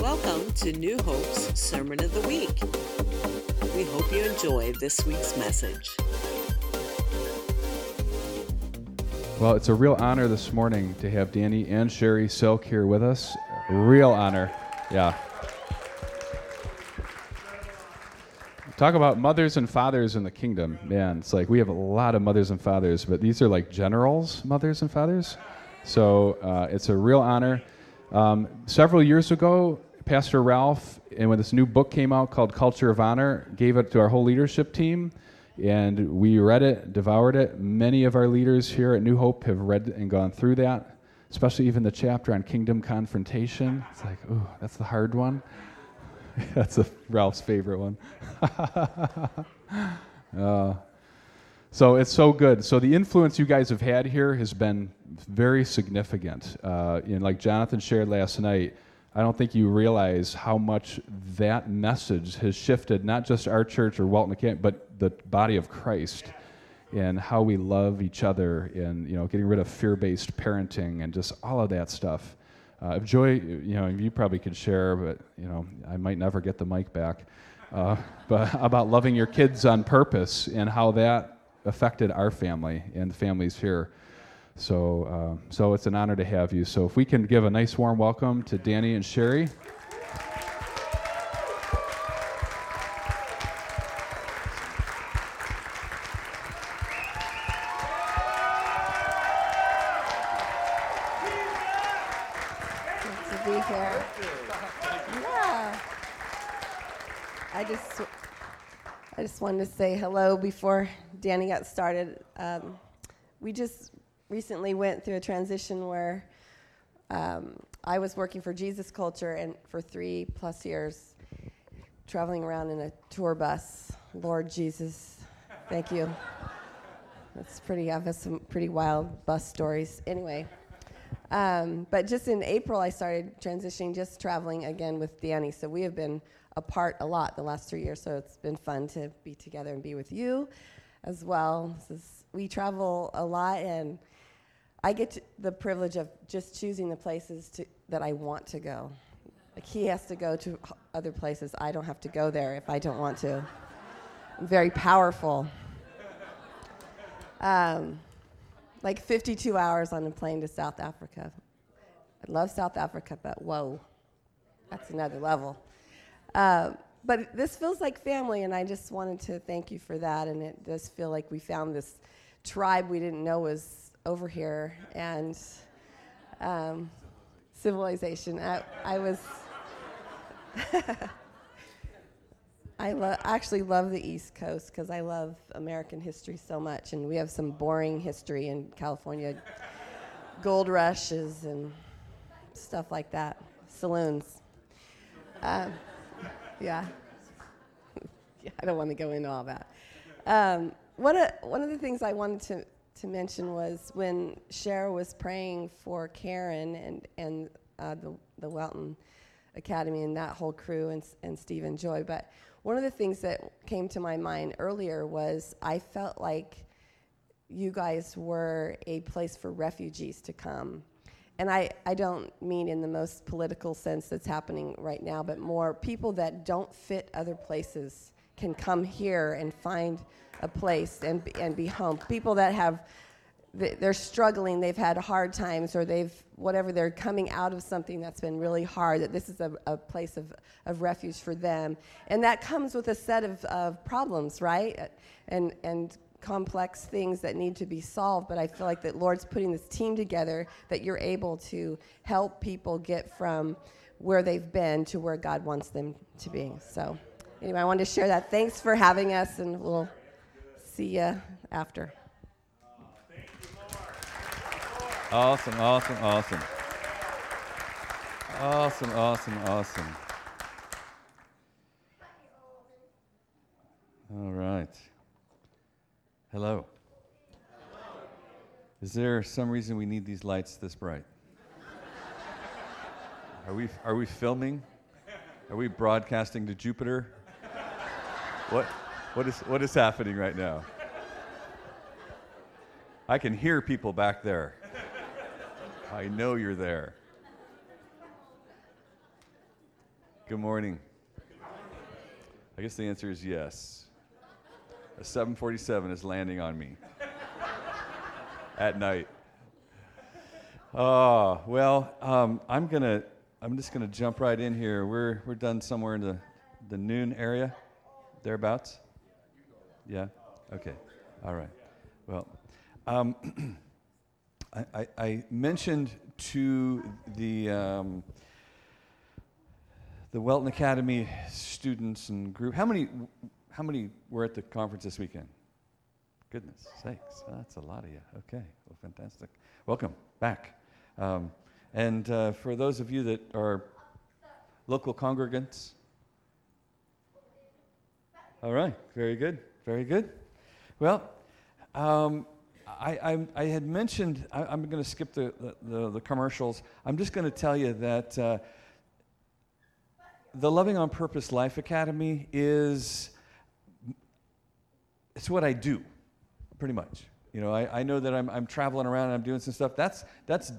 Welcome to New Hope's Sermon of the Week. We hope you enjoy this week's message. Well, it's a real honor this morning to have Danny and Sheri Silk here with us. Real honor. Yeah. Talk about mothers and fathers in the kingdom. Man, it's like we have a lot of mothers and fathers, but these are like generals, mothers and fathers. So uh, it's a real honor. Um, several years ago, Pastor Ralph, and when this new book came out called Culture of Honor, gave it to our whole leadership team, and we read it, devoured it. Many of our leaders here at New Hope have read and gone through that, especially even the chapter on kingdom confrontation. It's like, oh, that's the hard one. That's a, Ralph's favorite one. uh, so it's so good. So the influence you guys have had here has been very significant. Uh, and like Jonathan shared last night, I don't think you realize how much that message has shifted not just our church or Welton Academy, but the body of Christ and how we love each other and you know getting rid of fear-based parenting and just all of that stuff. Uh, Joy, you know, you probably could share, but you know, I might never get the mic back. Uh, but about loving your kids on purpose and how that affected our family and the families here. So, uh, so it's an honor to have you. So, if we can give a nice warm welcome to Danny and Sheri. I just wanted to say hello before Danny got started. Um, we just recently went through a transition where um, I was working for Jesus Culture and for three plus years, traveling around in a tour bus. Lord Jesus, thank you. That's pretty. I've had some pretty wild bus stories. Anyway, um, but just in April, I started transitioning, just traveling again with Danny. So we have been apart a lot the last three years, so it's been fun to be together and be with you as well. Is, we travel a lot, and I get the privilege of just choosing the places to, that I want to go. Like he has to go to other places. I don't have to go there if I don't want to. I'm very powerful. Um, like 52 hours on a plane to South Africa. I love South Africa, but whoa, that's another level. Uh, but this feels like family, and I just wanted to thank you for that. And it does feel like we found this tribe we didn't know was over here, and um, civilization. I, I was. I lo- actually love the East Coast because I love American history so much, and we have some boring history in California, gold rushes and stuff like that, saloons. Um, yeah. yeah. I don't want to go into all that. Um, one, of, one of the things I wanted to, to mention was when Cher was praying for Karen and, and uh, the, the Welton Academy and that whole crew and, and Steve and Joy. But one of the things that came to my mind earlier was I felt like you guys were a place for refugees to come and I, I don't mean in the most political sense that's happening right now, but more people that don't fit other places can come here and find a place and, and be home. People that have, they're struggling, they've had hard times, or they've, whatever, they're coming out of something that's been really hard, that this is a, a place of, of refuge for them. And that comes with a set of, of problems, right? And, and complex things that need to be solved, but I feel like that Lord's putting this team together that you're able to help people get from where they've been to where God wants them to be. So, anyway, I wanted to share that. Thanks for having us, and we'll see you after. Awesome, awesome, awesome. Awesome, awesome, awesome. All right. Hello. Is there some reason we need these lights this bright? Are we, are we filming? Are we broadcasting to Jupiter? What, what, is, what is happening right now? I can hear people back there. I know you're there. Good morning. I guess the answer is yes. A 747 is landing on me at night. Oh, well, um, I'm gonna, I'm just gonna jump right in here. We're, we're done somewhere in the, the noon area, thereabouts. Yeah. Okay. All right. Well, um, I, I, I, mentioned to the um, the Welton Academy students and group. How many how many were at the conference this weekend? Goodness sakes, that's a lot of you. Okay, well, fantastic. Welcome back. Um, and uh, for those of you that are local congregants, all right, very good, very good. Well, um, I, I, I, had mentioned, I, am going to skip the, the, the, commercials. I'm just going to tell you that uh, the Loving on Purpose Life Academy is, it's what I do, pretty much. You know, I, I know that I'm, I'm traveling around and I'm doing some stuff. That's, that's,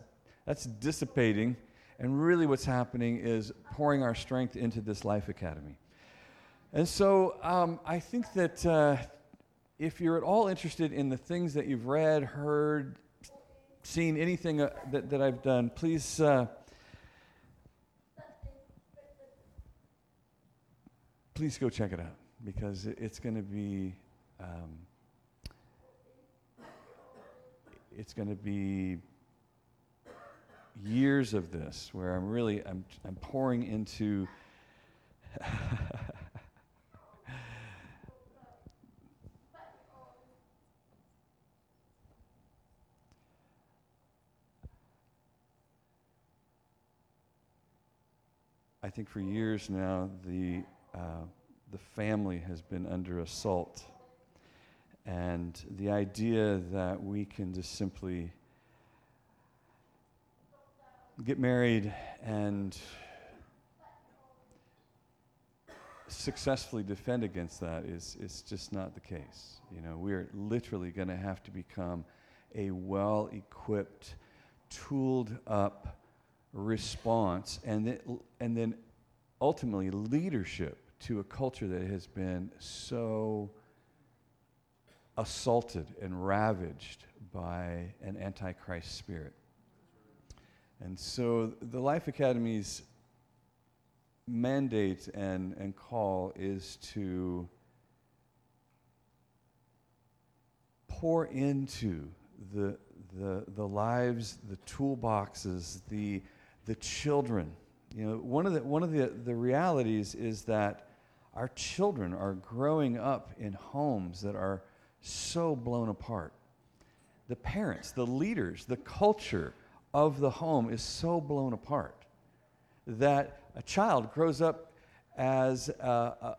that's dissipating. And really what's happening is pouring our strength into this Life Academy. And so um, I think that uh, if you're at all interested in the things that you've read, heard, seen, anything uh, that, that I've done, please. Uh, please go check it out because it's going to be um, it's going to be years of this where I'm really I'm, I'm pouring into think for years now, the, uh, the family has been under assault. And the idea that we can just simply get married and successfully defend against that is, is just not the case. You know, we're literally going to have to become a well equipped, tooled up response and then, and then ultimately leadership to a culture that has been so assaulted and ravaged by an antichrist spirit. And so the Life Academy's mandate and, and call is to pour into the, the, the lives, the toolboxes, the the children. You know, one of the, one of the, the realities is that our children are growing up in homes that are so blown apart. The parents, the leaders, the culture of the home is so blown apart that a child grows up as a, a,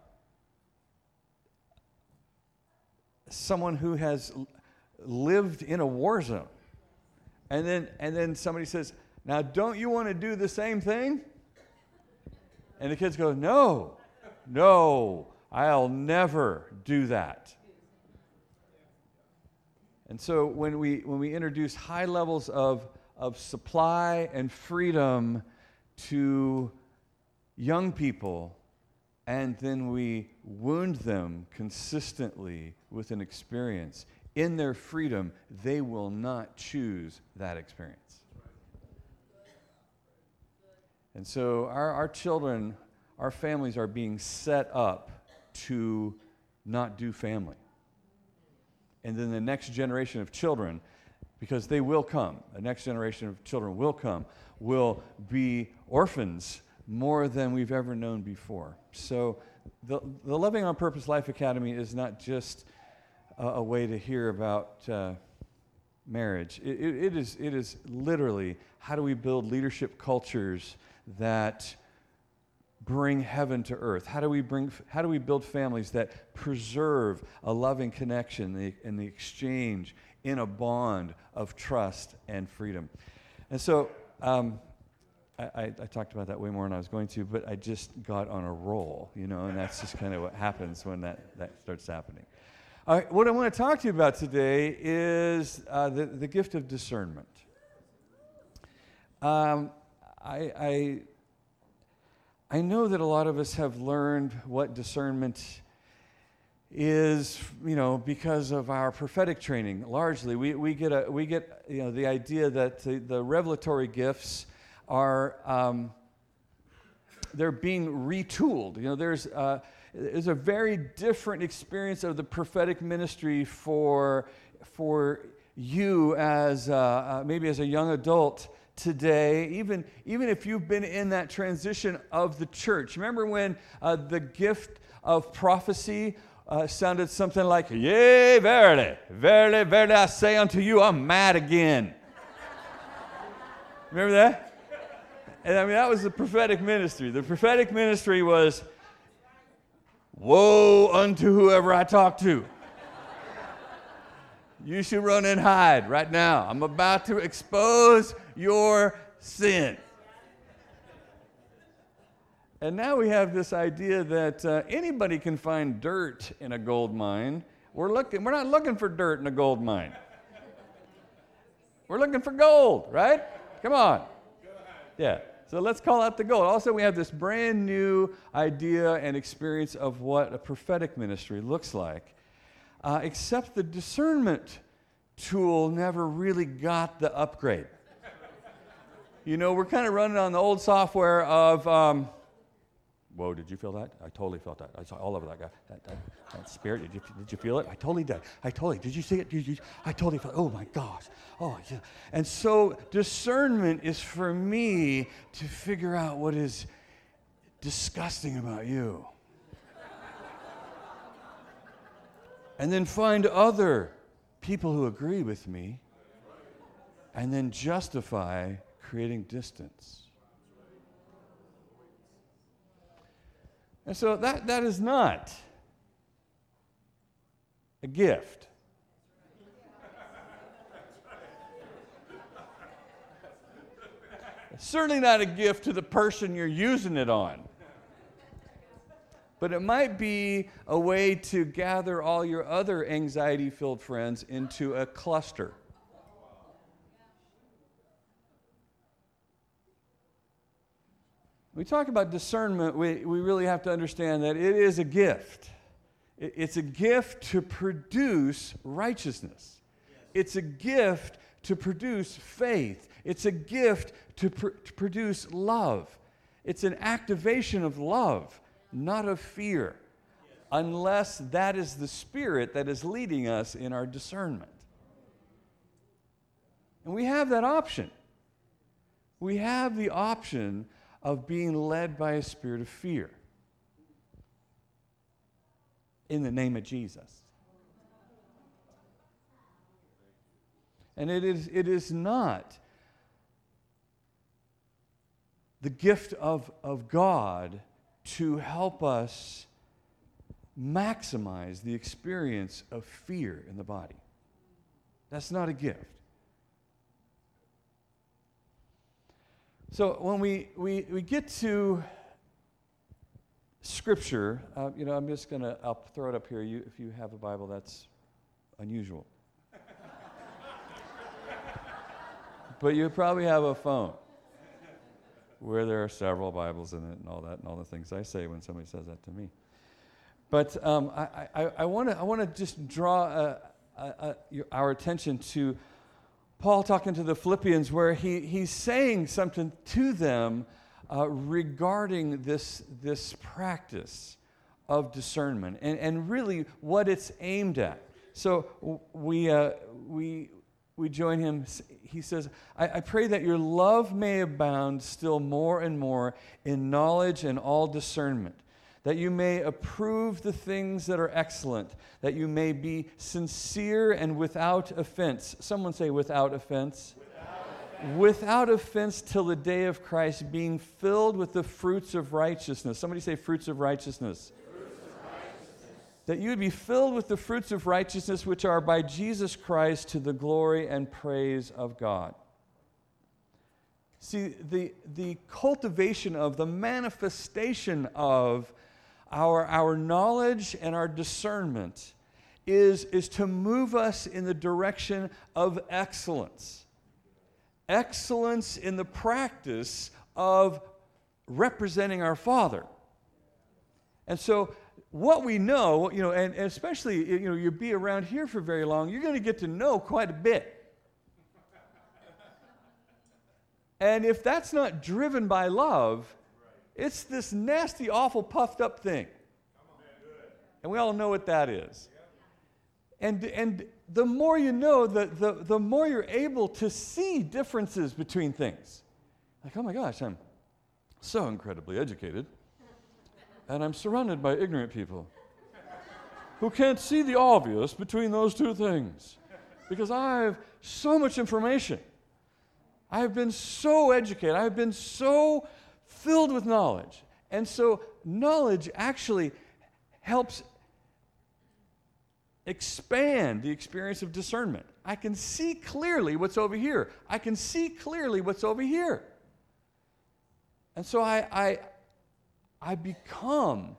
someone who has lived in a war zone. And then, and then somebody says, now, don't you want to do the same thing? And the kids go, No, no, I'll never do that. And so when we, when we introduce high levels of, of supply and freedom to young people, and then we wound them consistently with an experience, in their freedom, they will not choose that experience. And so our, our children, our families are being set up to not do family. And then the next generation of children, because they will come, the next generation of children will come, will be orphans more than we've ever known before. So the, the Loving on Purpose Life Academy is not just a, a way to hear about uh, marriage, it, it, it, is, it is literally how do we build leadership cultures that bring heaven to earth? How do we, bring, how do we build families that preserve a loving connection and the exchange in a bond of trust and freedom? And so um, I, I, I, talked about that way more than I was going to, but I just got on a roll, you know, and that's just kind of what happens when that, that starts happening. All right, what I want to talk to you about today is uh, the, the gift of discernment. Um, I, I, I know that a lot of us have learned what discernment is, you know, because of our prophetic training. Largely, we, we get a we get you know the idea that the, the revelatory gifts are um, they're being retooled. You know, there's uh, there's a very different experience of the prophetic ministry for for you as uh, uh, maybe as a young adult today, even, even if you've been in that transition of the church. Remember when uh, the gift of prophecy uh, sounded something like, Yea, verily, verily, verily, I say unto you, I'm mad again. Remember that? And I mean, that was the prophetic ministry. The prophetic ministry was, Woe unto whoever I talk to. You should run and hide right now. I'm about to expose your sin. And now we have this idea that uh, anybody can find dirt in a gold mine. We're, looking, we're not looking for dirt in a gold mine. We're looking for gold, right? Come on. Yeah. So let's call out the gold. Also, we have this brand new idea and experience of what a prophetic ministry looks like. Uh, except the discernment tool never really got the upgrade. you know, we're kind of running on the old software of. Um, Whoa, did you feel that? I totally felt that. I saw all over that guy. That, that, that spirit, did you, did you feel it? I totally did. I totally, did you see it? Did you, I totally felt Oh my gosh. Oh, yeah. And so discernment is for me to figure out what is disgusting about you. And then find other people who agree with me, and then justify creating distance. And so that, that is not a gift. Certainly not a gift to the person you're using it on. But it might be a way to gather all your other anxiety filled friends into a cluster. we talk about discernment, we, we really have to understand that it is a gift. It, it's a gift to produce righteousness, it's a gift to produce faith, it's a gift to, pr- to produce love. It's an activation of love, not of fear, unless that is the spirit that is leading us in our discernment. And we have that option. We have the option of being led by a spirit of fear in the name of Jesus. And it is, it is not the gift of, of God to help us maximize the experience of fear in the body. That's not a gift. So when we, we, we get to Scripture, uh, you know, I'm just going to, I'll throw it up here. You, if you have a Bible, that's unusual. but you probably have a phone where there are several Bibles in it and all that and all the things I say when somebody says that to me. But um, I, I, I want to just draw uh, uh, uh, our attention to Paul talking to the Philippians, where he, he's saying something to them uh, regarding this, this practice of discernment and, and really what it's aimed at. So we, we, we join him. He says, I, I pray that your love may abound still more and more in knowledge and all discernment that you may approve the things that are excellent, that you may be sincere and without offense. Someone say, without offense. Without offense. till the day of Christ, being filled with the fruits of righteousness. Somebody say, fruits of righteousness. That you would be filled with the fruits of righteousness, which are by Jesus Christ to the glory and praise of God. See, the, the cultivation of, the manifestation of our, our knowledge and our discernment is, is to move us in the direction of excellence. Excellence in the practice of representing our Father. And so, what we know, you know, and, especially, you know, you'll be around here for very long, you're going to get to know quite a bit. And if that's not driven by love, it's this nasty, awful, puffed up thing. And we all know what that is. And, and the more you know, the, the, the more you're able to see differences between things. Like, oh my gosh, I'm so incredibly educated, and I'm surrounded by ignorant people who can't see the obvious between those two things because I have so much information. I have been so educated. I have been so filled with knowledge. And so, knowledge actually helps expand the experience of discernment. I can see clearly what's over here. I can see clearly what's over here. And so I, I, I become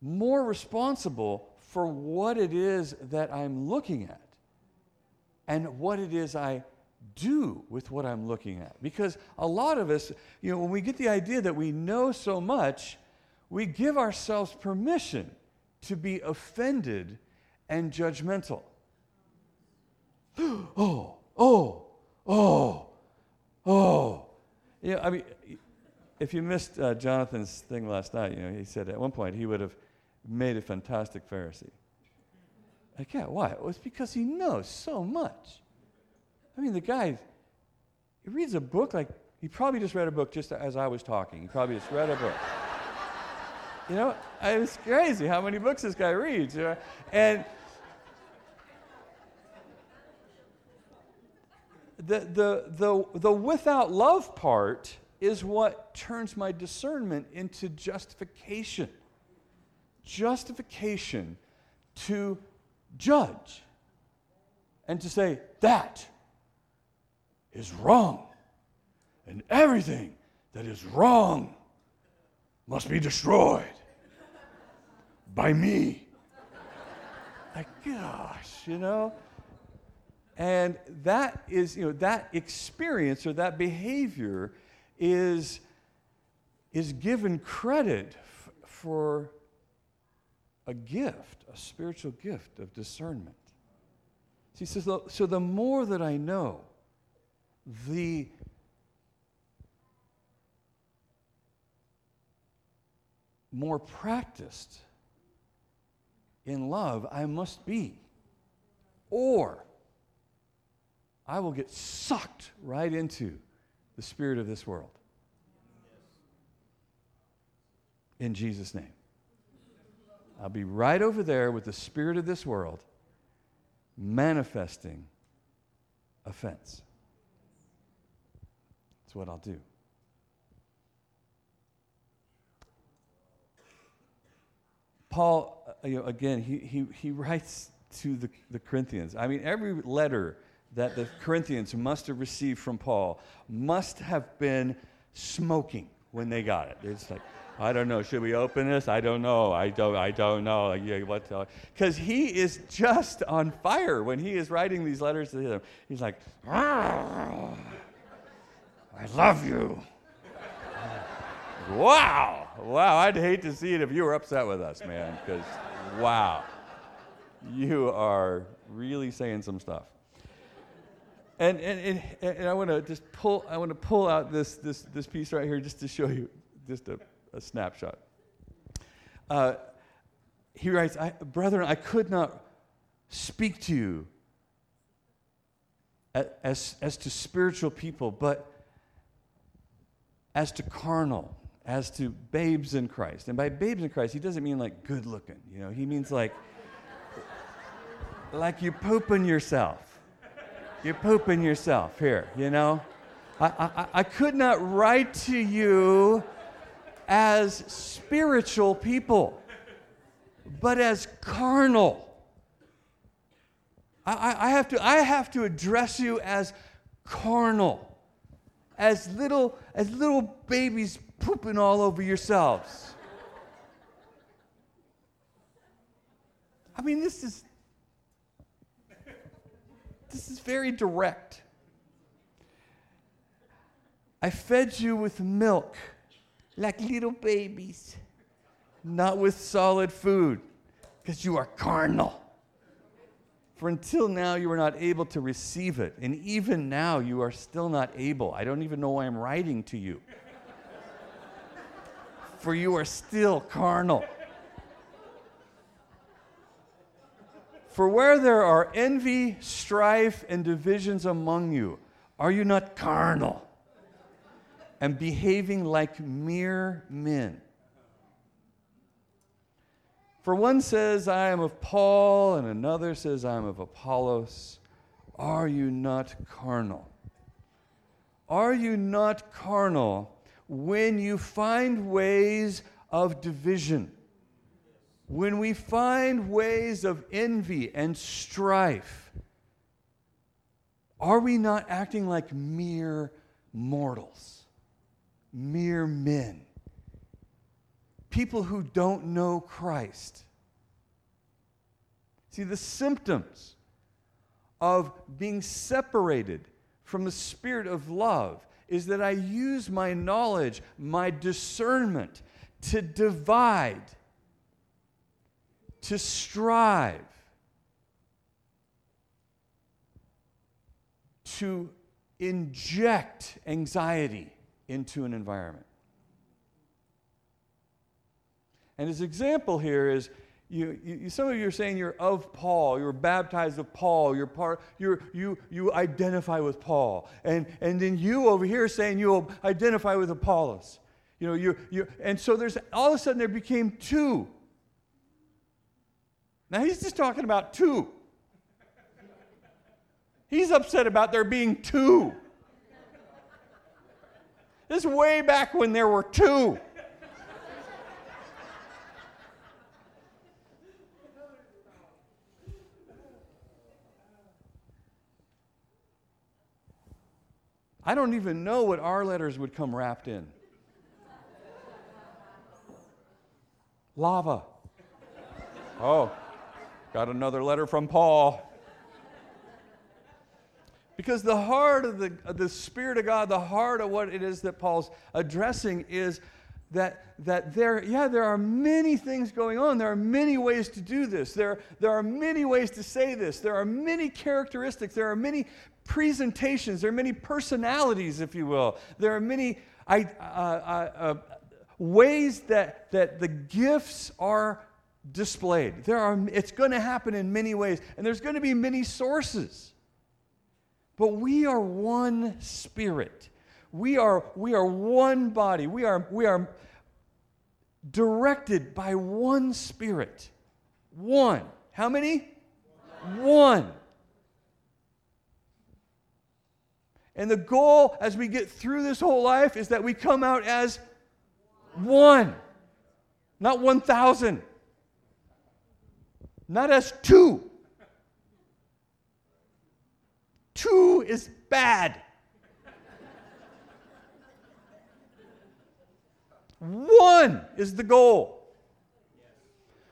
more responsible for what it is that I'm looking at and what it is I do with what I'm looking at. Because a lot of us, you know, when we get the idea that we know so much, we give ourselves permission to be offended and judgmental. oh, oh, oh, oh. Know, I mean, if you missed uh, Jonathan's thing last night, you know, he said at one point he would have made a fantastic Pharisee. Like, yeah, why? It was because he knows so much. I mean, the guy, he reads a book like, he probably just read a book just as I was talking. He probably just read a book. You know, it's crazy how many books this guy reads. You know? And the, the, the, the without love part is what turns my discernment into justification. Justification to judge and to say, that is wrong. And everything that is wrong must be destroyed by me. Like, gosh, you know? And that is, you know, that experience or that behavior is, is given credit f- for a gift, a spiritual gift of discernment. He says, so the more that I know, the more practiced in love I must be, or I will get sucked right into the spirit of this world. In Jesus' name. I'll be right over there with the spirit of this world manifesting offense. That's what I'll do. Paul, uh, you know, again, he, he, he writes to the, the Corinthians. I mean, every letter that the Corinthians must have received from Paul must have been smoking when they got it. It's like, I don't know. Should we open this? I don't know. I don't. I don't know. What? Because he is just on fire when he is writing these letters to them. He's like, ah, I love you. wow. Wow. I'd hate to see it if you were upset with us, man. Because wow, you are really saying some stuff. And, and, and, and I want to just pull, I want to pull out this, this, this piece right here just to show you just a, a snapshot. Uh, he writes, I, Brethren, I could not speak to you as, as to spiritual people, but as to carnal, as to babes in Christ. And by babes in Christ, he doesn't mean like good looking, you know, he means like, like you're pooping yourself you're pooping yourself here, you know? I, I, I could not write to you as spiritual people, but as carnal. I, I, have to, I have to address you as carnal, as little, as little babies pooping all over yourselves. I mean, this is this is very direct. I fed you with milk like little babies, not with solid food, because you are carnal. For until now you were not able to receive it, and even now you are still not able. I don't even know why I'm writing to you. For you are still carnal. For where there are envy, strife, and divisions among you, are you not carnal and behaving like mere men? For one says, I am of Paul, and another says, I am of Apollos. Are you not carnal? Are you not carnal when you find ways of division? When we find ways of envy and strife, are we not acting like mere mortals, mere men, people who don't know Christ? See, the symptoms of being separated from the spirit of love is that I use my knowledge, my discernment to divide to strive, to inject anxiety into an environment. And his example here is you, you, some of you are saying you're of Paul, you're baptized of Paul, you're part, you're, you, you identify with Paul. And, and then you over here saying you identify with Apollos. You know, you, you, and so there's all of a sudden there became two now he's just talking about two. He's upset about there being two. This is way back when there were two. I don't even know what our letters would come wrapped in. Lava. Oh. Got another letter from Paul. Because the heart of the, the Spirit of God, the heart of what it is that Paul's addressing is that, that there, yeah, there are many things going on. There are many ways to do this. There, there are many ways to say this. There are many characteristics. There are many presentations. There are many personalities, if you will. There are many I, uh, uh, uh, ways that, that the gifts are displayed. There are, it's going to happen in many ways, and there's going to be many sources. But we are one spirit. We are, we are one body. We are, we are directed by one spirit. One. How many? One. And the goal as we get through this whole life is that we come out as one, not 1,000 not as two. Two is bad. One is the goal.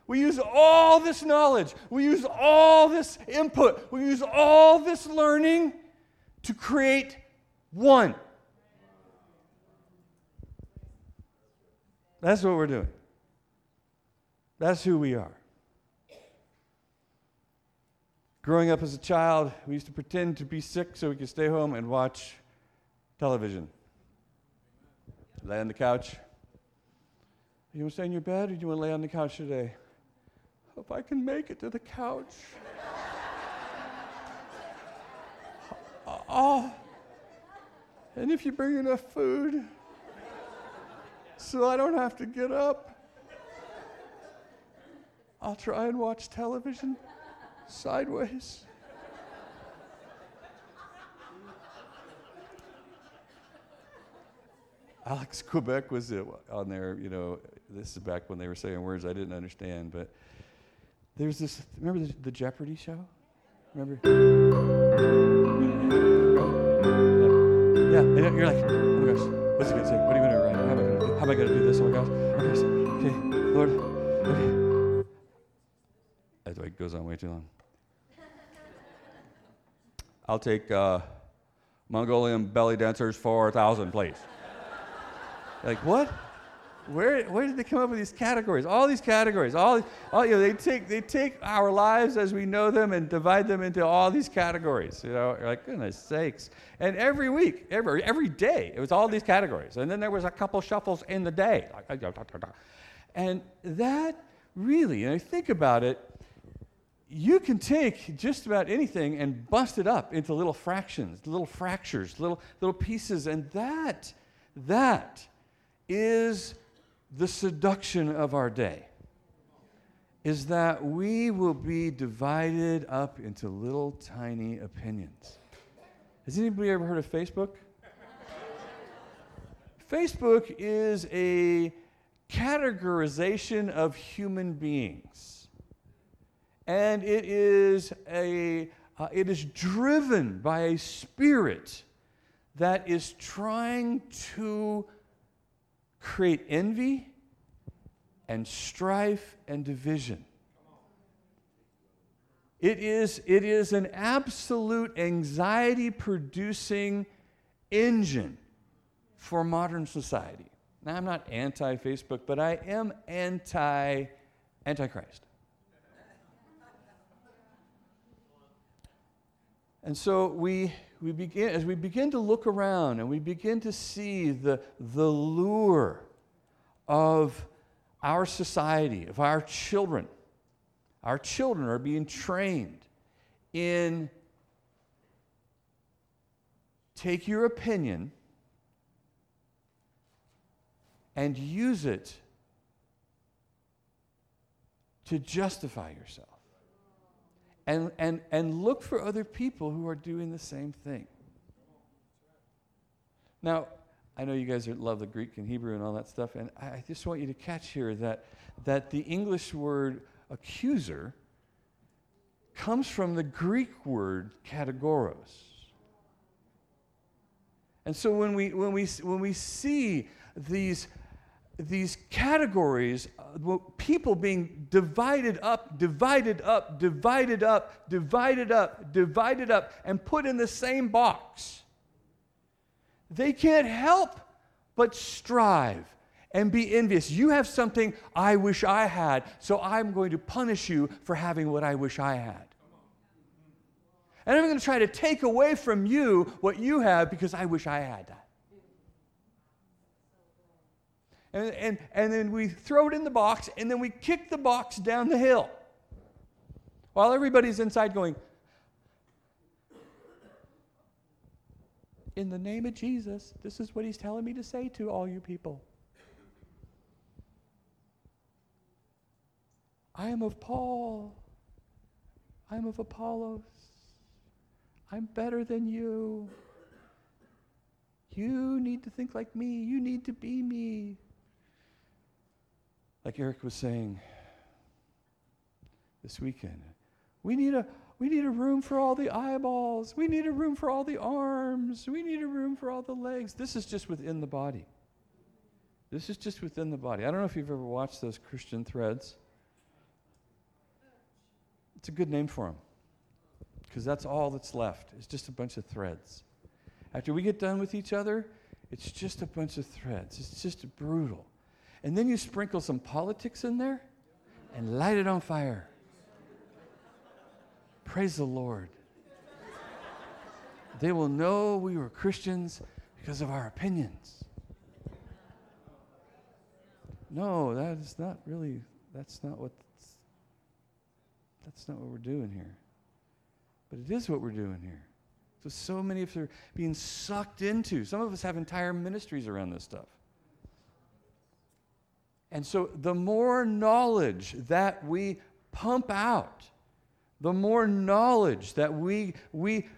We use all this knowledge, we use all this input, we use all this learning to create one. That's what we're doing. That's who we are. Growing up as a child, we used to pretend to be sick so we could stay home and watch television. Lay on the couch. You want to stay in your bed or do you want to lay on the couch today? If I can make it to the couch. oh. And if you bring enough food so I don't have to get up, I'll try and watch television sideways. Alex Trebek was on there, you know, this is back when they were saying words I didn't understand, but there's this, remember the, the Jeopardy show? Remember? Yeah, and you're like, oh my gosh, what's he going to say? What are you going to write? How am I going to do? How am I going to do this? Oh my gosh, oh my gosh, okay, Lord, okay. Goes on way too long. I'll take uh, Mongolian belly dancers 4,000, please. like, what? Where, where did they come up with these categories? All these categories, all, all you know, they take they take our lives as we know them and divide them into all these categories. You know, You're like goodness sakes. And every week, every every day, it was all these categories. And then there was a couple shuffles in the day. And that really, and I think about it, you can take just about anything and bust it up into little fractions, little fractures, little little pieces, and that that is the seduction of our day is that we will be divided up into little tiny opinions. Has anybody ever heard of Facebook? Facebook is a categorization of human beings. And it is a uh, it is driven by a spirit that is trying to create envy and strife and division. It is, it is an absolute anxiety producing engine for modern society. Now, I'm not anti Facebook, but I am anti Antichrist. And so we, we begin, as we begin to look around and we begin to see the, the lure of our society, of our children, our children are being trained in take your opinion and use it to justify yourself and, and, and look for other people who are doing the same thing. Now, I know you guys love the Greek and Hebrew and all that stuff, and I just want you to catch here that, that the English word accuser comes from the Greek word kategoros. And so when we, when we, when we see these these categories, uh, people being divided up, divided up, divided up, divided up, divided up, and put in the same box, they can't help but strive and be envious. You have something I wish I had, so I'm going to punish you for having what I wish I had. And I'm going to try to take away from you what you have because I wish I had that. And, and, and then we throw it in the box, and then we kick the box down the hill while everybody's inside going, In the name of Jesus, this is what he's telling me to say to all you people. I am of Paul. I am of Apollos. I'm better than you. You need to think like me. You need to be me like Eric was saying this weekend, we need a we need a room for all the eyeballs. We need a room for all the arms. We need a room for all the legs. This is just within the body. This is just within the body. I don't know if you've ever watched those Christian threads. It's a good name for them because that's all that's left. It's just a bunch of threads. After we get done with each other, it's just a bunch of threads. It's just brutal. And then you sprinkle some politics in there and light it on fire. Praise the Lord. They will know we were Christians because of our opinions. No, that is not really, that's not what, that's not what we're doing here. But it is what we're doing here. So, so many of us are being sucked into. Some of us have entire ministries around this stuff. And so, the more knowledge that we pump out, the more knowledge that we, we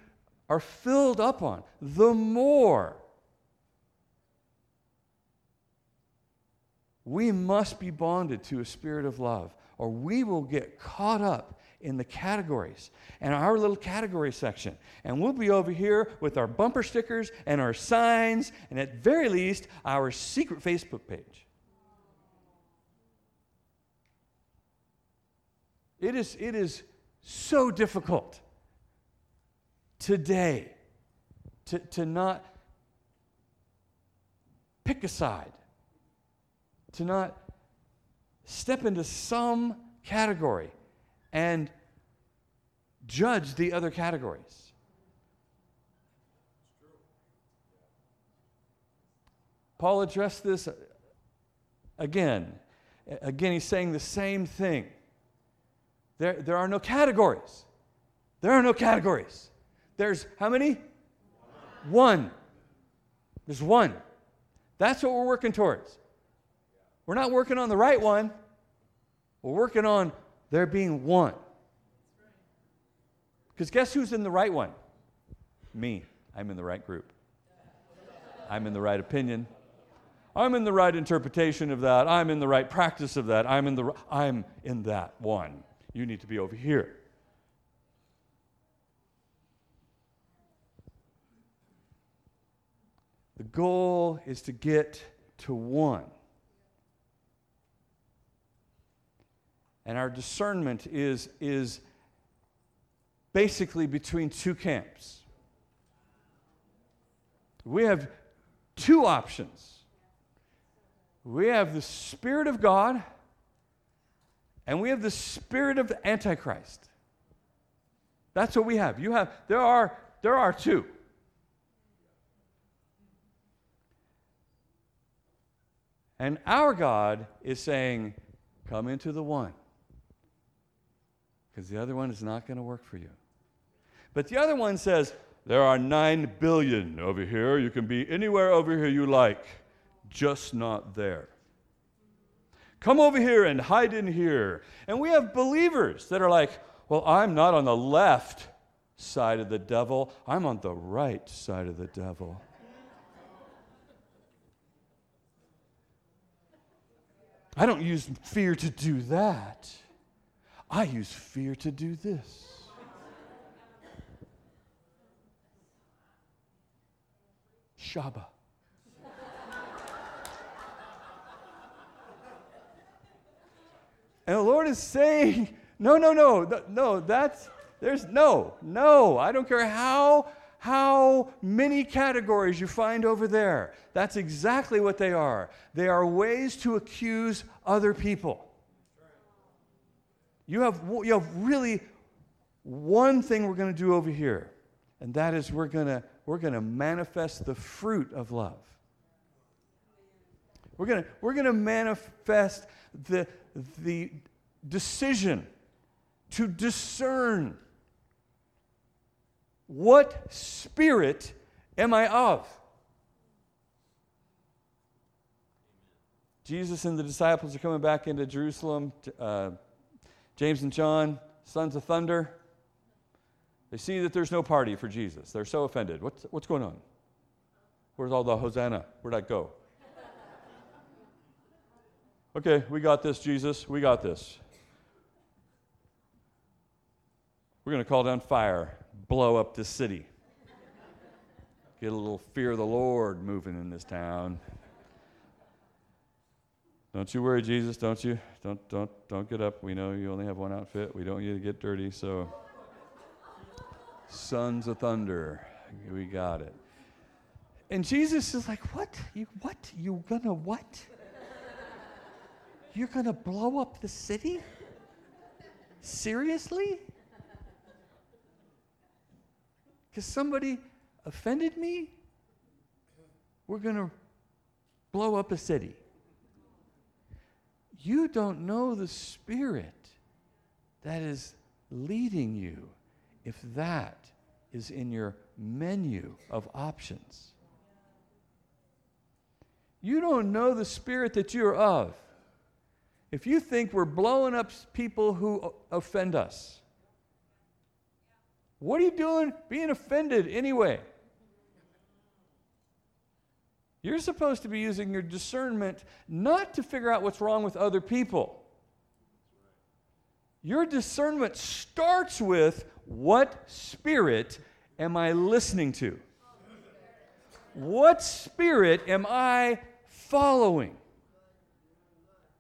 are filled up on, the more we must be bonded to a spirit of love, or we will get caught up in the categories and our little category section. And we'll be over here with our bumper stickers and our signs, and at very least, our secret Facebook page. It is, it is so difficult today to, to not pick a side, to not step into some category and judge the other categories. Paul addressed this again. Again, he's saying the same thing. There, there are no categories. There are no categories. There's how many? One. There's one. That's what we're working towards. We're not working on the right one, we're working on there being one. Because guess who's in the right one? Me. I'm in the right group. I'm in the right opinion. I'm in the right interpretation of that. I'm in the right practice of that. I'm in the I'm in that one. You need to be over here. The goal is to get to one. And our discernment is, is basically between two camps. We have two options. We have the Spirit of God, and we have the Spirit of the Antichrist. That's what we have. You have there are there are two. And our God is saying, Come into the one. Because the other one is not going to work for you. But the other one says, There are nine billion over here. You can be anywhere over here you like, just not there. Come over here and hide in here. And we have believers that are like, Well, I'm not on the left side of the devil, I'm on the right side of the devil. I don't use fear to do that. I use fear to do this. Shaba. And the Lord is saying, no, no, no, no, that's, there's no, no. I don't care how how many categories you find over there. That's exactly what they are. They are ways to accuse other people. You have, you have really one thing we're going to do over here, and that is we're going to, we're going to manifest the fruit of love. We're going to, we're to manifest the, the decision to discern what spirit am I of? Jesus and the disciples are coming back into Jerusalem. Uh, James and John, sons of thunder. They see that there's no party for Jesus. They're so offended. What's, what's going on? Where's all the Hosanna? Where'd that go? Okay, we got this, Jesus. We got this. We're going to call down fire blow up this city. Get a little fear of the Lord moving in this town. Don't you worry, Jesus. Don't you? Don't don't don't get up. We know you only have one outfit. We don't want you to get dirty. So, sons of thunder, we got it. And Jesus is like, "What? You what? You gonna what? You're gonna blow up the city? Seriously?" because somebody offended me, we're going to blow up a city. You don't know the spirit that is leading you if that is in your menu of options. You don't know the spirit that you're of. If you think we're blowing up people who offend us, what are you doing being offended anyway? You're supposed to be using your discernment not to figure out what's wrong with other people. Your discernment starts with what spirit am I listening to? What spirit am I following?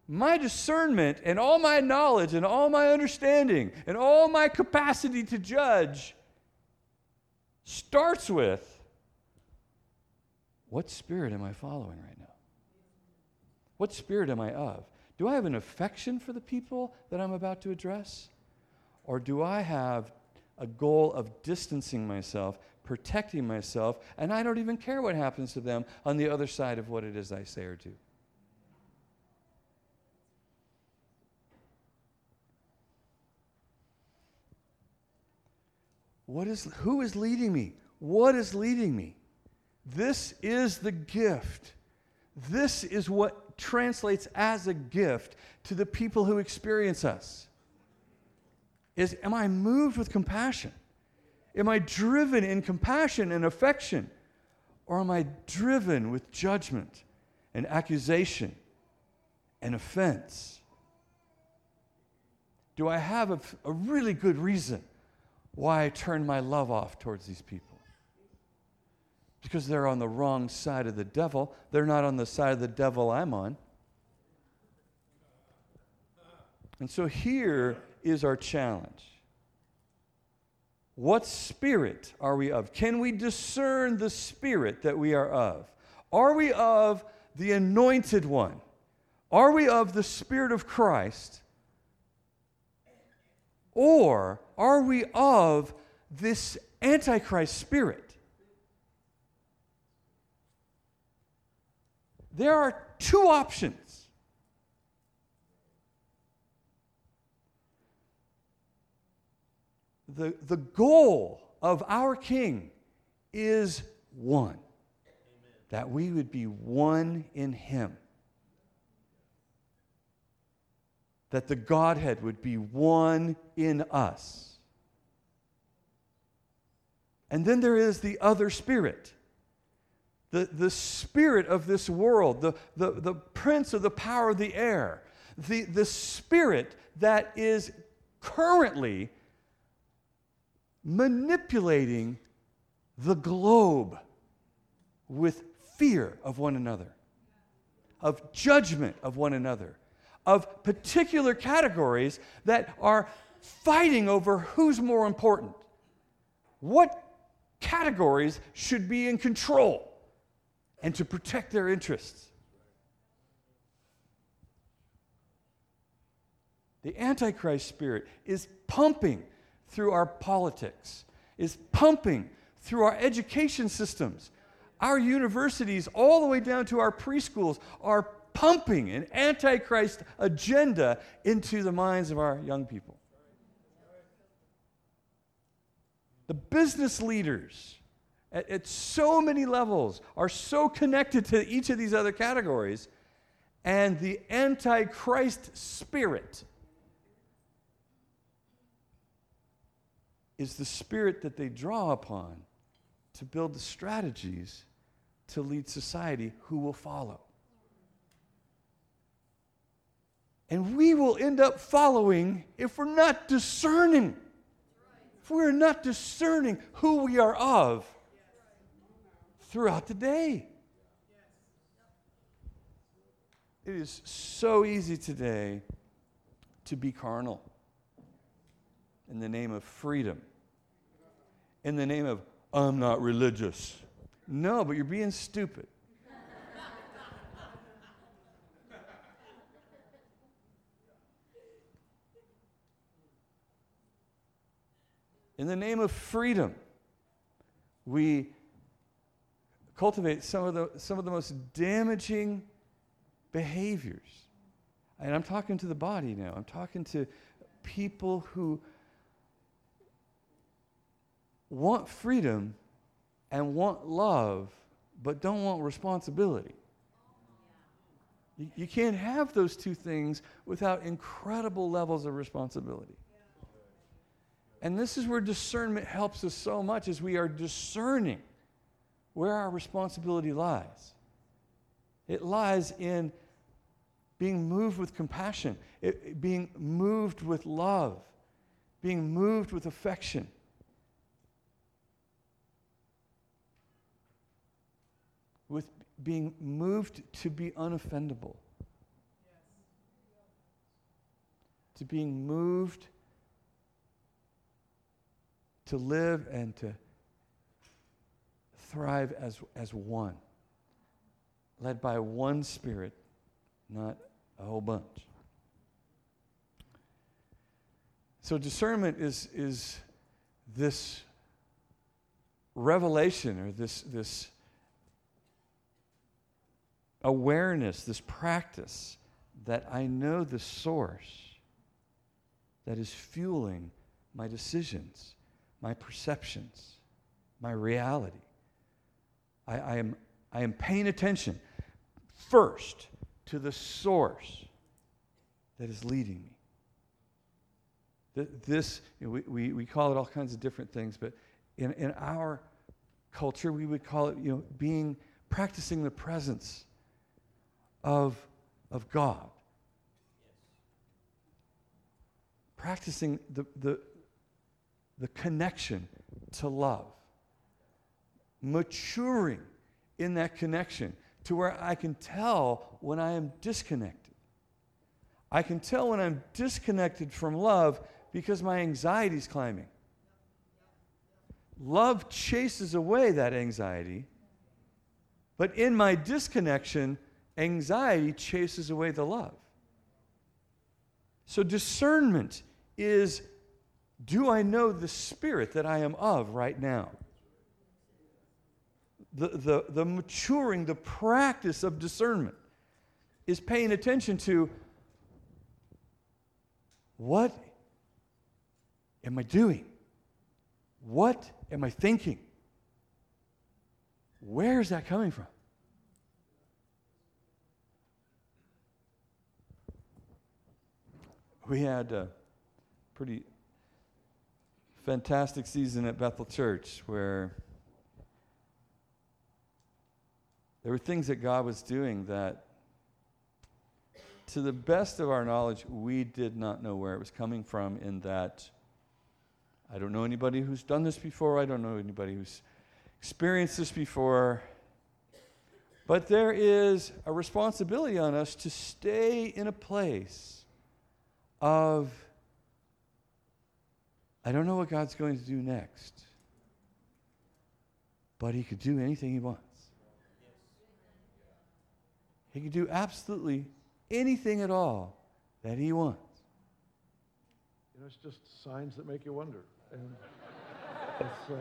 My discernment and all my knowledge and all my understanding and all my capacity to judge starts with what spirit am I following right now? What spirit am I of? Do I have an affection for the people that I'm about to address? Or do I have a goal of distancing myself, protecting myself, and I don't even care what happens to them on the other side of what it is I say or do? What is, who is leading me? What is leading me? This is the gift. This is what translates as a gift to the people who experience us. Is am I moved with compassion? Am I driven in compassion and affection? Or am I driven with judgment and accusation and offense? Do I have a, a really good reason why I turn my love off towards these people? Because they're on the wrong side of the devil. They're not on the side of the devil I'm on. And so here is our challenge. What spirit are we of? Can we discern the spirit that we are of? Are we of the anointed one? Are we of the Spirit of Christ? Or are we of this Antichrist spirit? There are two options. The, the goal of our King is one Amen. that we would be one in Him. That the Godhead would be one in us. And then there is the other spirit the, the spirit of this world, the, the, the prince of the power of the air, the, the spirit that is currently manipulating the globe with fear of one another, of judgment of one another, of particular categories that are fighting over who's more important. What categories should be in control? and to protect their interests. The Antichrist spirit is pumping through our politics, is pumping through our education systems. Our universities, all the way down to our preschools, are pumping an Antichrist agenda into the minds of our young people. The business leaders at, at so many levels are so connected to each of these other categories. And the Antichrist spirit is the spirit that they draw upon to build the strategies to lead society who will follow. And we will end up following if we're not discerning. If we're not discerning who we are of throughout the day. It is so easy today to be carnal in the name of freedom, in the name of, I'm not religious. No, but you're being stupid. In the name of freedom, we cultivate some of the, some of the most damaging behaviors. And I'm talking to the body now. I'm talking to people who want freedom and want love, but don't want responsibility. You, you can't have those two things without incredible levels of responsibility. And this is where discernment helps us so much as we are discerning where our responsibility lies. It lies in being moved with compassion, it, being moved with love, being moved with affection. With being moved to be unoffendable. To being moved to live and to thrive as, as one. led by one Spirit, not a whole bunch. So discernment is, is this revelation or this, this awareness, this practice that I know the source that is fueling my decisions, my perceptions, my reality. I, I, am, I am paying attention first to the source that is leading me. This, we, we, we call it all kinds of different things, but in, in our culture, we would call it, you know, being, practicing the presence of, of God. Practicing the, the, the connection to love. Maturing in that connection to where I can tell when I am disconnected. I can tell when I'm disconnected from love because my anxiety is climbing. Love chases away that anxiety, but in my disconnection, anxiety chases away the love. So, discernment is do I know the spirit that I am of right now? The, the, the maturing, the practice of discernment is paying attention to what am I doing? What am I thinking? Where is that coming from? We had a pretty fantastic season at Bethel Church where there were things that God was doing that, to the best of our knowledge, we did not know where it was coming from, in that I don't know anybody who's done this before. I don't know anybody who's experienced this before. But there is a responsibility on us to stay in a place of, I don't know what God's going to do next, but He could do anything He wants. He could do absolutely anything at all that He wants. You know, it's just signs that make you wonder. And it's, uh,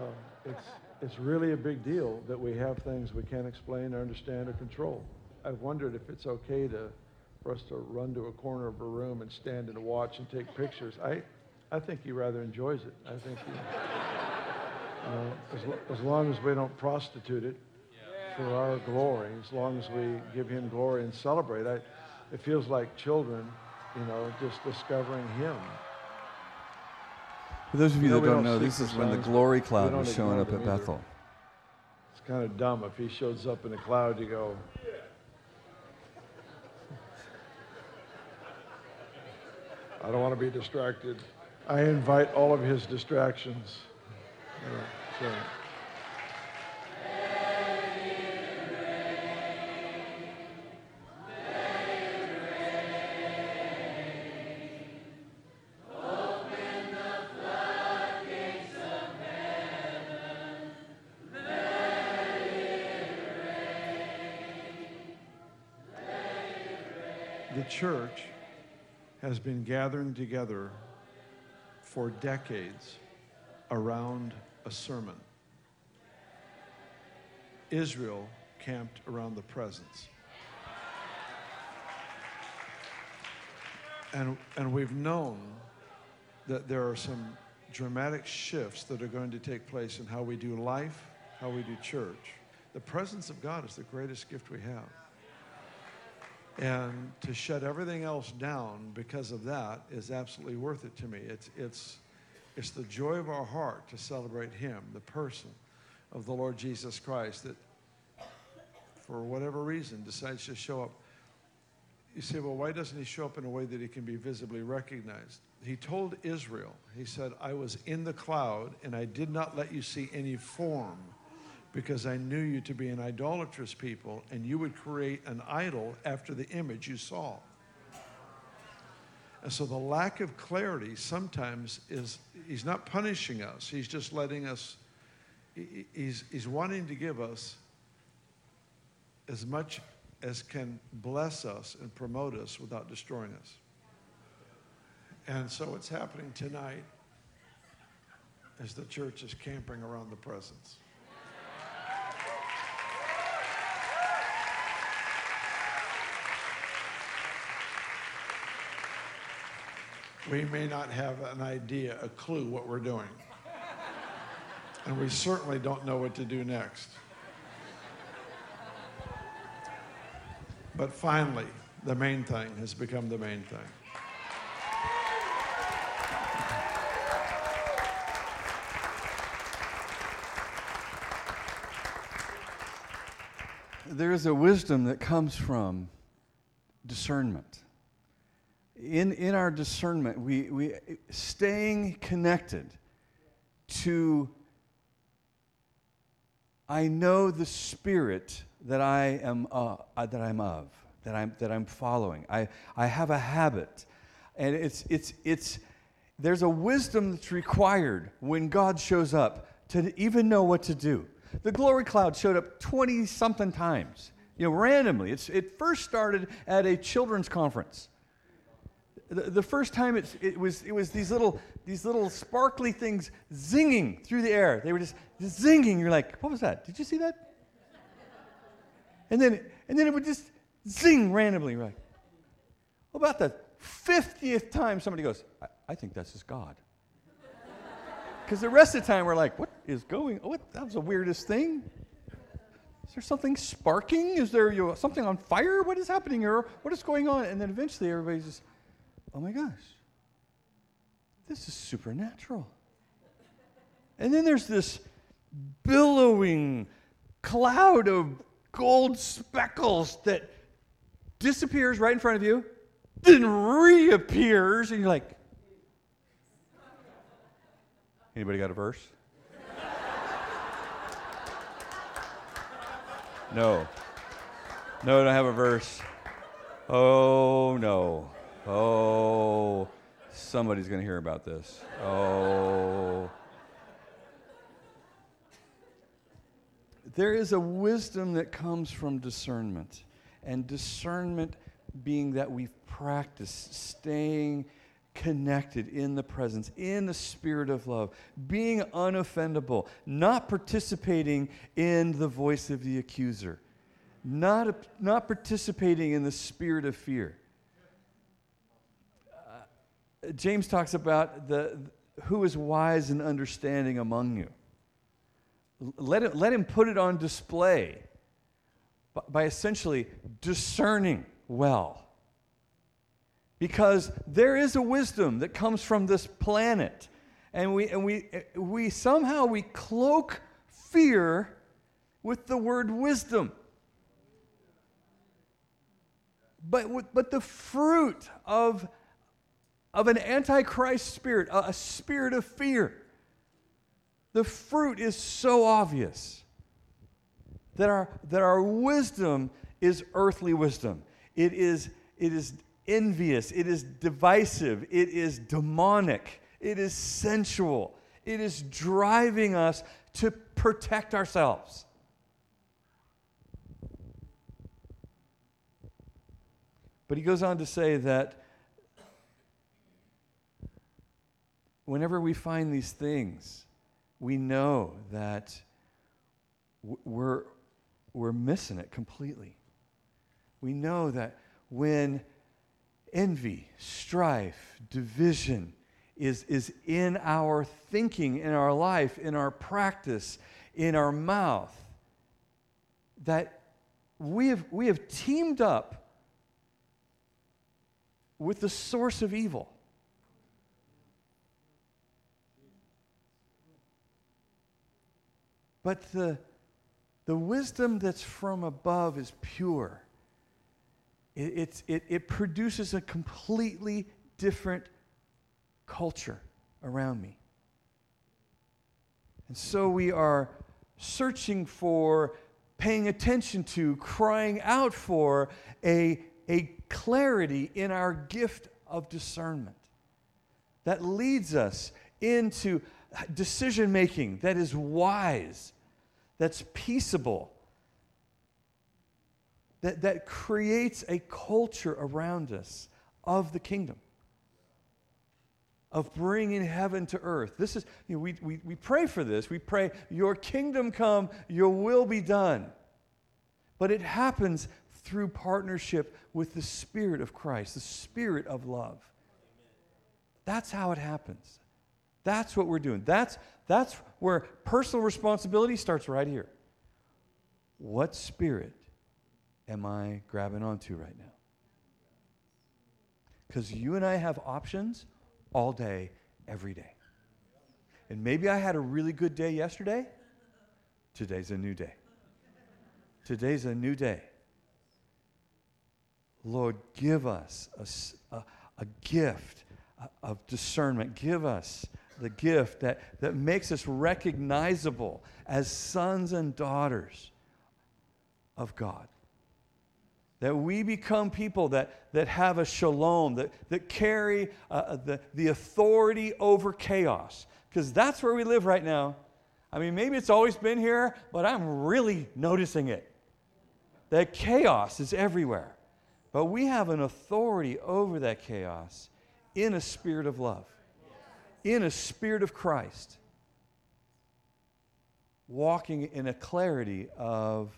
it's, it's really a big deal that we have things we can't explain or understand or control. I've wondered if it's okay to, for us to run to a corner of a room and stand and watch and take pictures. I, I think he rather enjoys it. I think he, you know, as, as long as we don't prostitute it for our glory, as long as we give him glory and celebrate, I, it feels like children, you know, just discovering him. For those of you, You know, that don't don't know, this the is when the glory cloud don't was showing up at either. Bethel. It's kind of dumb if he shows up in a cloud, you go, I don't want to be distracted. I invite all of his distractions. So. The church has been gathering together for decades around a sermon. Israel camped around the presence. And, and we've known that there are some dramatic shifts that are going to take place in how we do life, how we do church. The presence of God is the greatest gift we have. And to shut everything else down because of that is absolutely worth it to me. It's, it's, it's the joy of our heart to celebrate Him, the person of the Lord Jesus Christ, that for whatever reason decides to show up. You say, well, why doesn't He show up in a way that He can be visibly recognized? He told Israel, He said, I was in the cloud and I did not let you see any form because I knew you to be an idolatrous people, and you would create an idol after the image you saw. And so the lack of clarity sometimes is, he's not punishing us, he's just letting us, he's, he's wanting to give us as much as can bless us and promote us without destroying us. And so it's happening tonight as the church is camping around the presence. We may not have an idea, a clue what we're doing. And we certainly don't know what to do next. But finally, the main thing has become the main thing. There is a wisdom that comes from discernment. In, in our discernment, we, we staying connected to I know the spirit that I am uh, that I'm of, that I'm that I'm following. I, I have a habit. And it's it's it's there's a wisdom that's required when God shows up to even know what to do. The glory cloud showed up 20 something times, you know, randomly. It's, it first started at a children's conference. The, the first time it, it, was, it was these little, these little sparkly things zinging through the air. They were just, just zinging. You're like, what was that? Did you see that? And then, and then it would just zing randomly. Like, about the 50th time somebody goes, I, I think that's just God. Because the rest of the time we're like, what is going on? That was the weirdest thing. Is there something sparking? Is there you know, something on fire? What is happening here? What is going on? And then eventually everybody's just, oh my gosh, this is supernatural. And then there's this billowing cloud of gold speckles that disappears right in front of you, then reappears, and you're like, Anybody got a verse? no. No, I don't have a verse. Oh, no. Oh, somebody's going to hear about this. Oh. There is a wisdom that comes from discernment, and discernment being that we've practiced staying connected in the presence, in the spirit of love, being unoffendable, not participating in the voice of the accuser, not, not participating in the spirit of fear. James talks about the, who is wise and understanding among you. Let, let him put it on display by, by essentially discerning well because there is a wisdom that comes from this planet and we and we we somehow we cloak fear with the word wisdom but but the fruit of of an antichrist spirit a, spirit of fear. The fruit is so obvious that our that our wisdom is earthly wisdom. It is it is envious, it is divisive, it is demonic, it is sensual, it is driving us to protect ourselves. But he goes on to say that whenever we find these things, we know that we're, we're missing it completely. We know that when envy, strife, division is, is in our thinking, in our life, in our practice, in our mouth, that we have, we have teamed up with the source of evil. But the, the wisdom that's from above is pure it, it, it produces a completely different culture around me. And so we are searching for, paying attention to, crying out for a, a clarity in our gift of discernment that leads us into decision making that is wise, that's peaceable, that, that creates a culture around us of the kingdom of bringing heaven to earth. This is, you know, we, we, we pray for this. We pray, Your kingdom come, Your will be done. But it happens through partnership with the Spirit of Christ, the Spirit of love. That's how it happens. That's what we're doing. That's, that's where personal responsibility starts right here. What spirit am I grabbing onto right now? Because you and I have options all day, every day. And maybe I had a really good day yesterday. Today's a new day. Today's a new day. Lord, give us a, a, a gift of discernment. Give us the gift that, that makes us recognizable as sons and daughters of God. That we become people that, that have a shalom, that, that carry uh, uh the, the authority over chaos. Because that's where we live right now. I mean, maybe it's always been here, but I'm really noticing it. That chaos is everywhere. But we have an authority over that chaos in a spirit of love, in a spirit of Christ, walking in a clarity of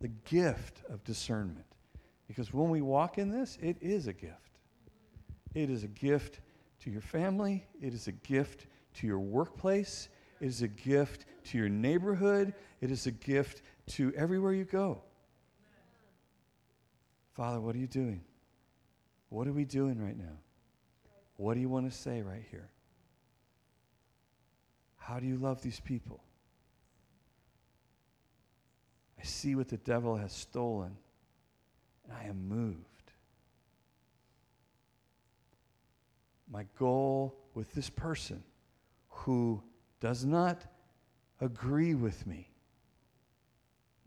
the gift of discernment. Because when we walk in this, it is a gift. It is a gift to your family, it is a gift to your workplace, it is a gift to your neighborhood, it is a gift to everywhere you go. Father, what are you doing? What are we doing right now? What do you want to say right here? How do you love these people? I see what the devil has stolen, and I am moved. My goal with this person who does not agree with me,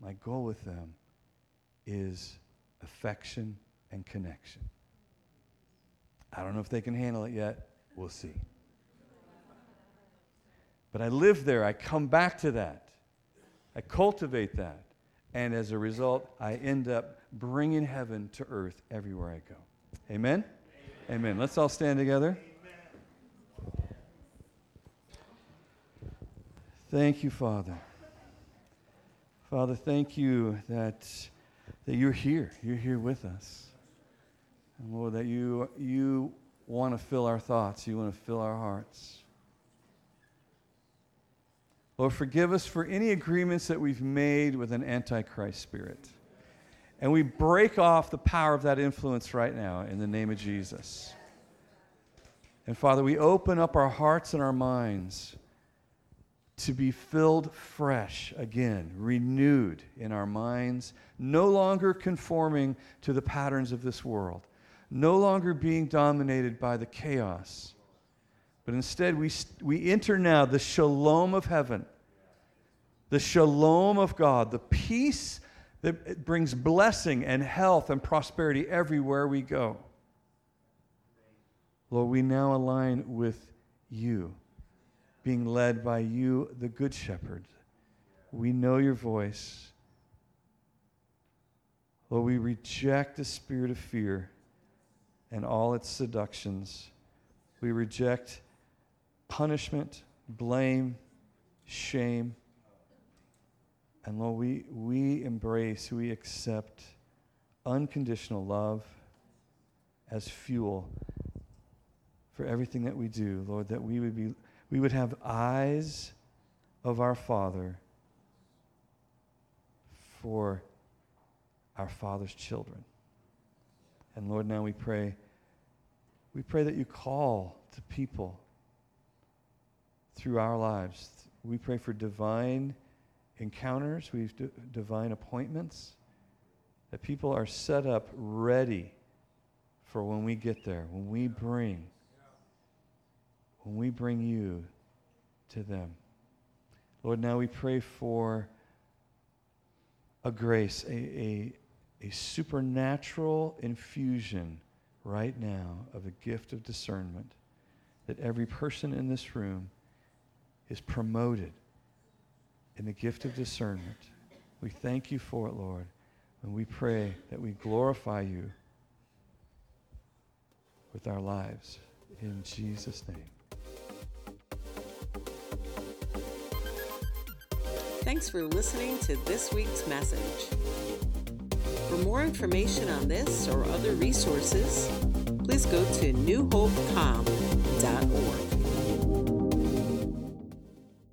my goal with them is affection and connection. I don't know if they can handle it yet. We'll see. But I live there. I come back to that. I cultivate that. And as a result, I end up bringing heaven to earth everywhere I go. Amen? Amen. Amen. Let's all stand together. Amen. Thank you, Father. Father, thank you that, that you're here. You're here with us. And Lord, that you, you want to fill our thoughts, you want to fill our hearts. Lord, forgive us for any agreements that we've made with an antichrist spirit. And we break off the power of that influence right now in the name of Jesus. And Father, we open up our hearts and our minds to be filled fresh again, renewed in our minds, no longer conforming to the patterns of this world, no longer being dominated by the chaos but instead, we, we enter now the shalom of heaven, the shalom of God, the peace that brings blessing and health and prosperity everywhere we go. Lord, we now align with you, being led by you, the Good Shepherd. We know your voice. Lord, we reject the spirit of fear and all its seductions. We reject punishment, blame, shame. And Lord, we, we embrace, we accept unconditional love as fuel for everything that we do, Lord, that we would be we would have eyes of our Father for our Father's children. And Lord, now we pray, we pray that you call to people through our lives. We pray for divine encounters, we have divine appointments, that people are set up ready for when we get there, when we bring, when we bring you to them. Lord, now we pray for a grace, a, a, a supernatural infusion right now of a gift of discernment that every person in this room is promoted in the gift of discernment. We thank you for it, Lord. And we pray that we glorify you with our lives. In Jesus' name. Thanks for listening to this week's message. For more information on this or other resources, please go to newhopecom.org.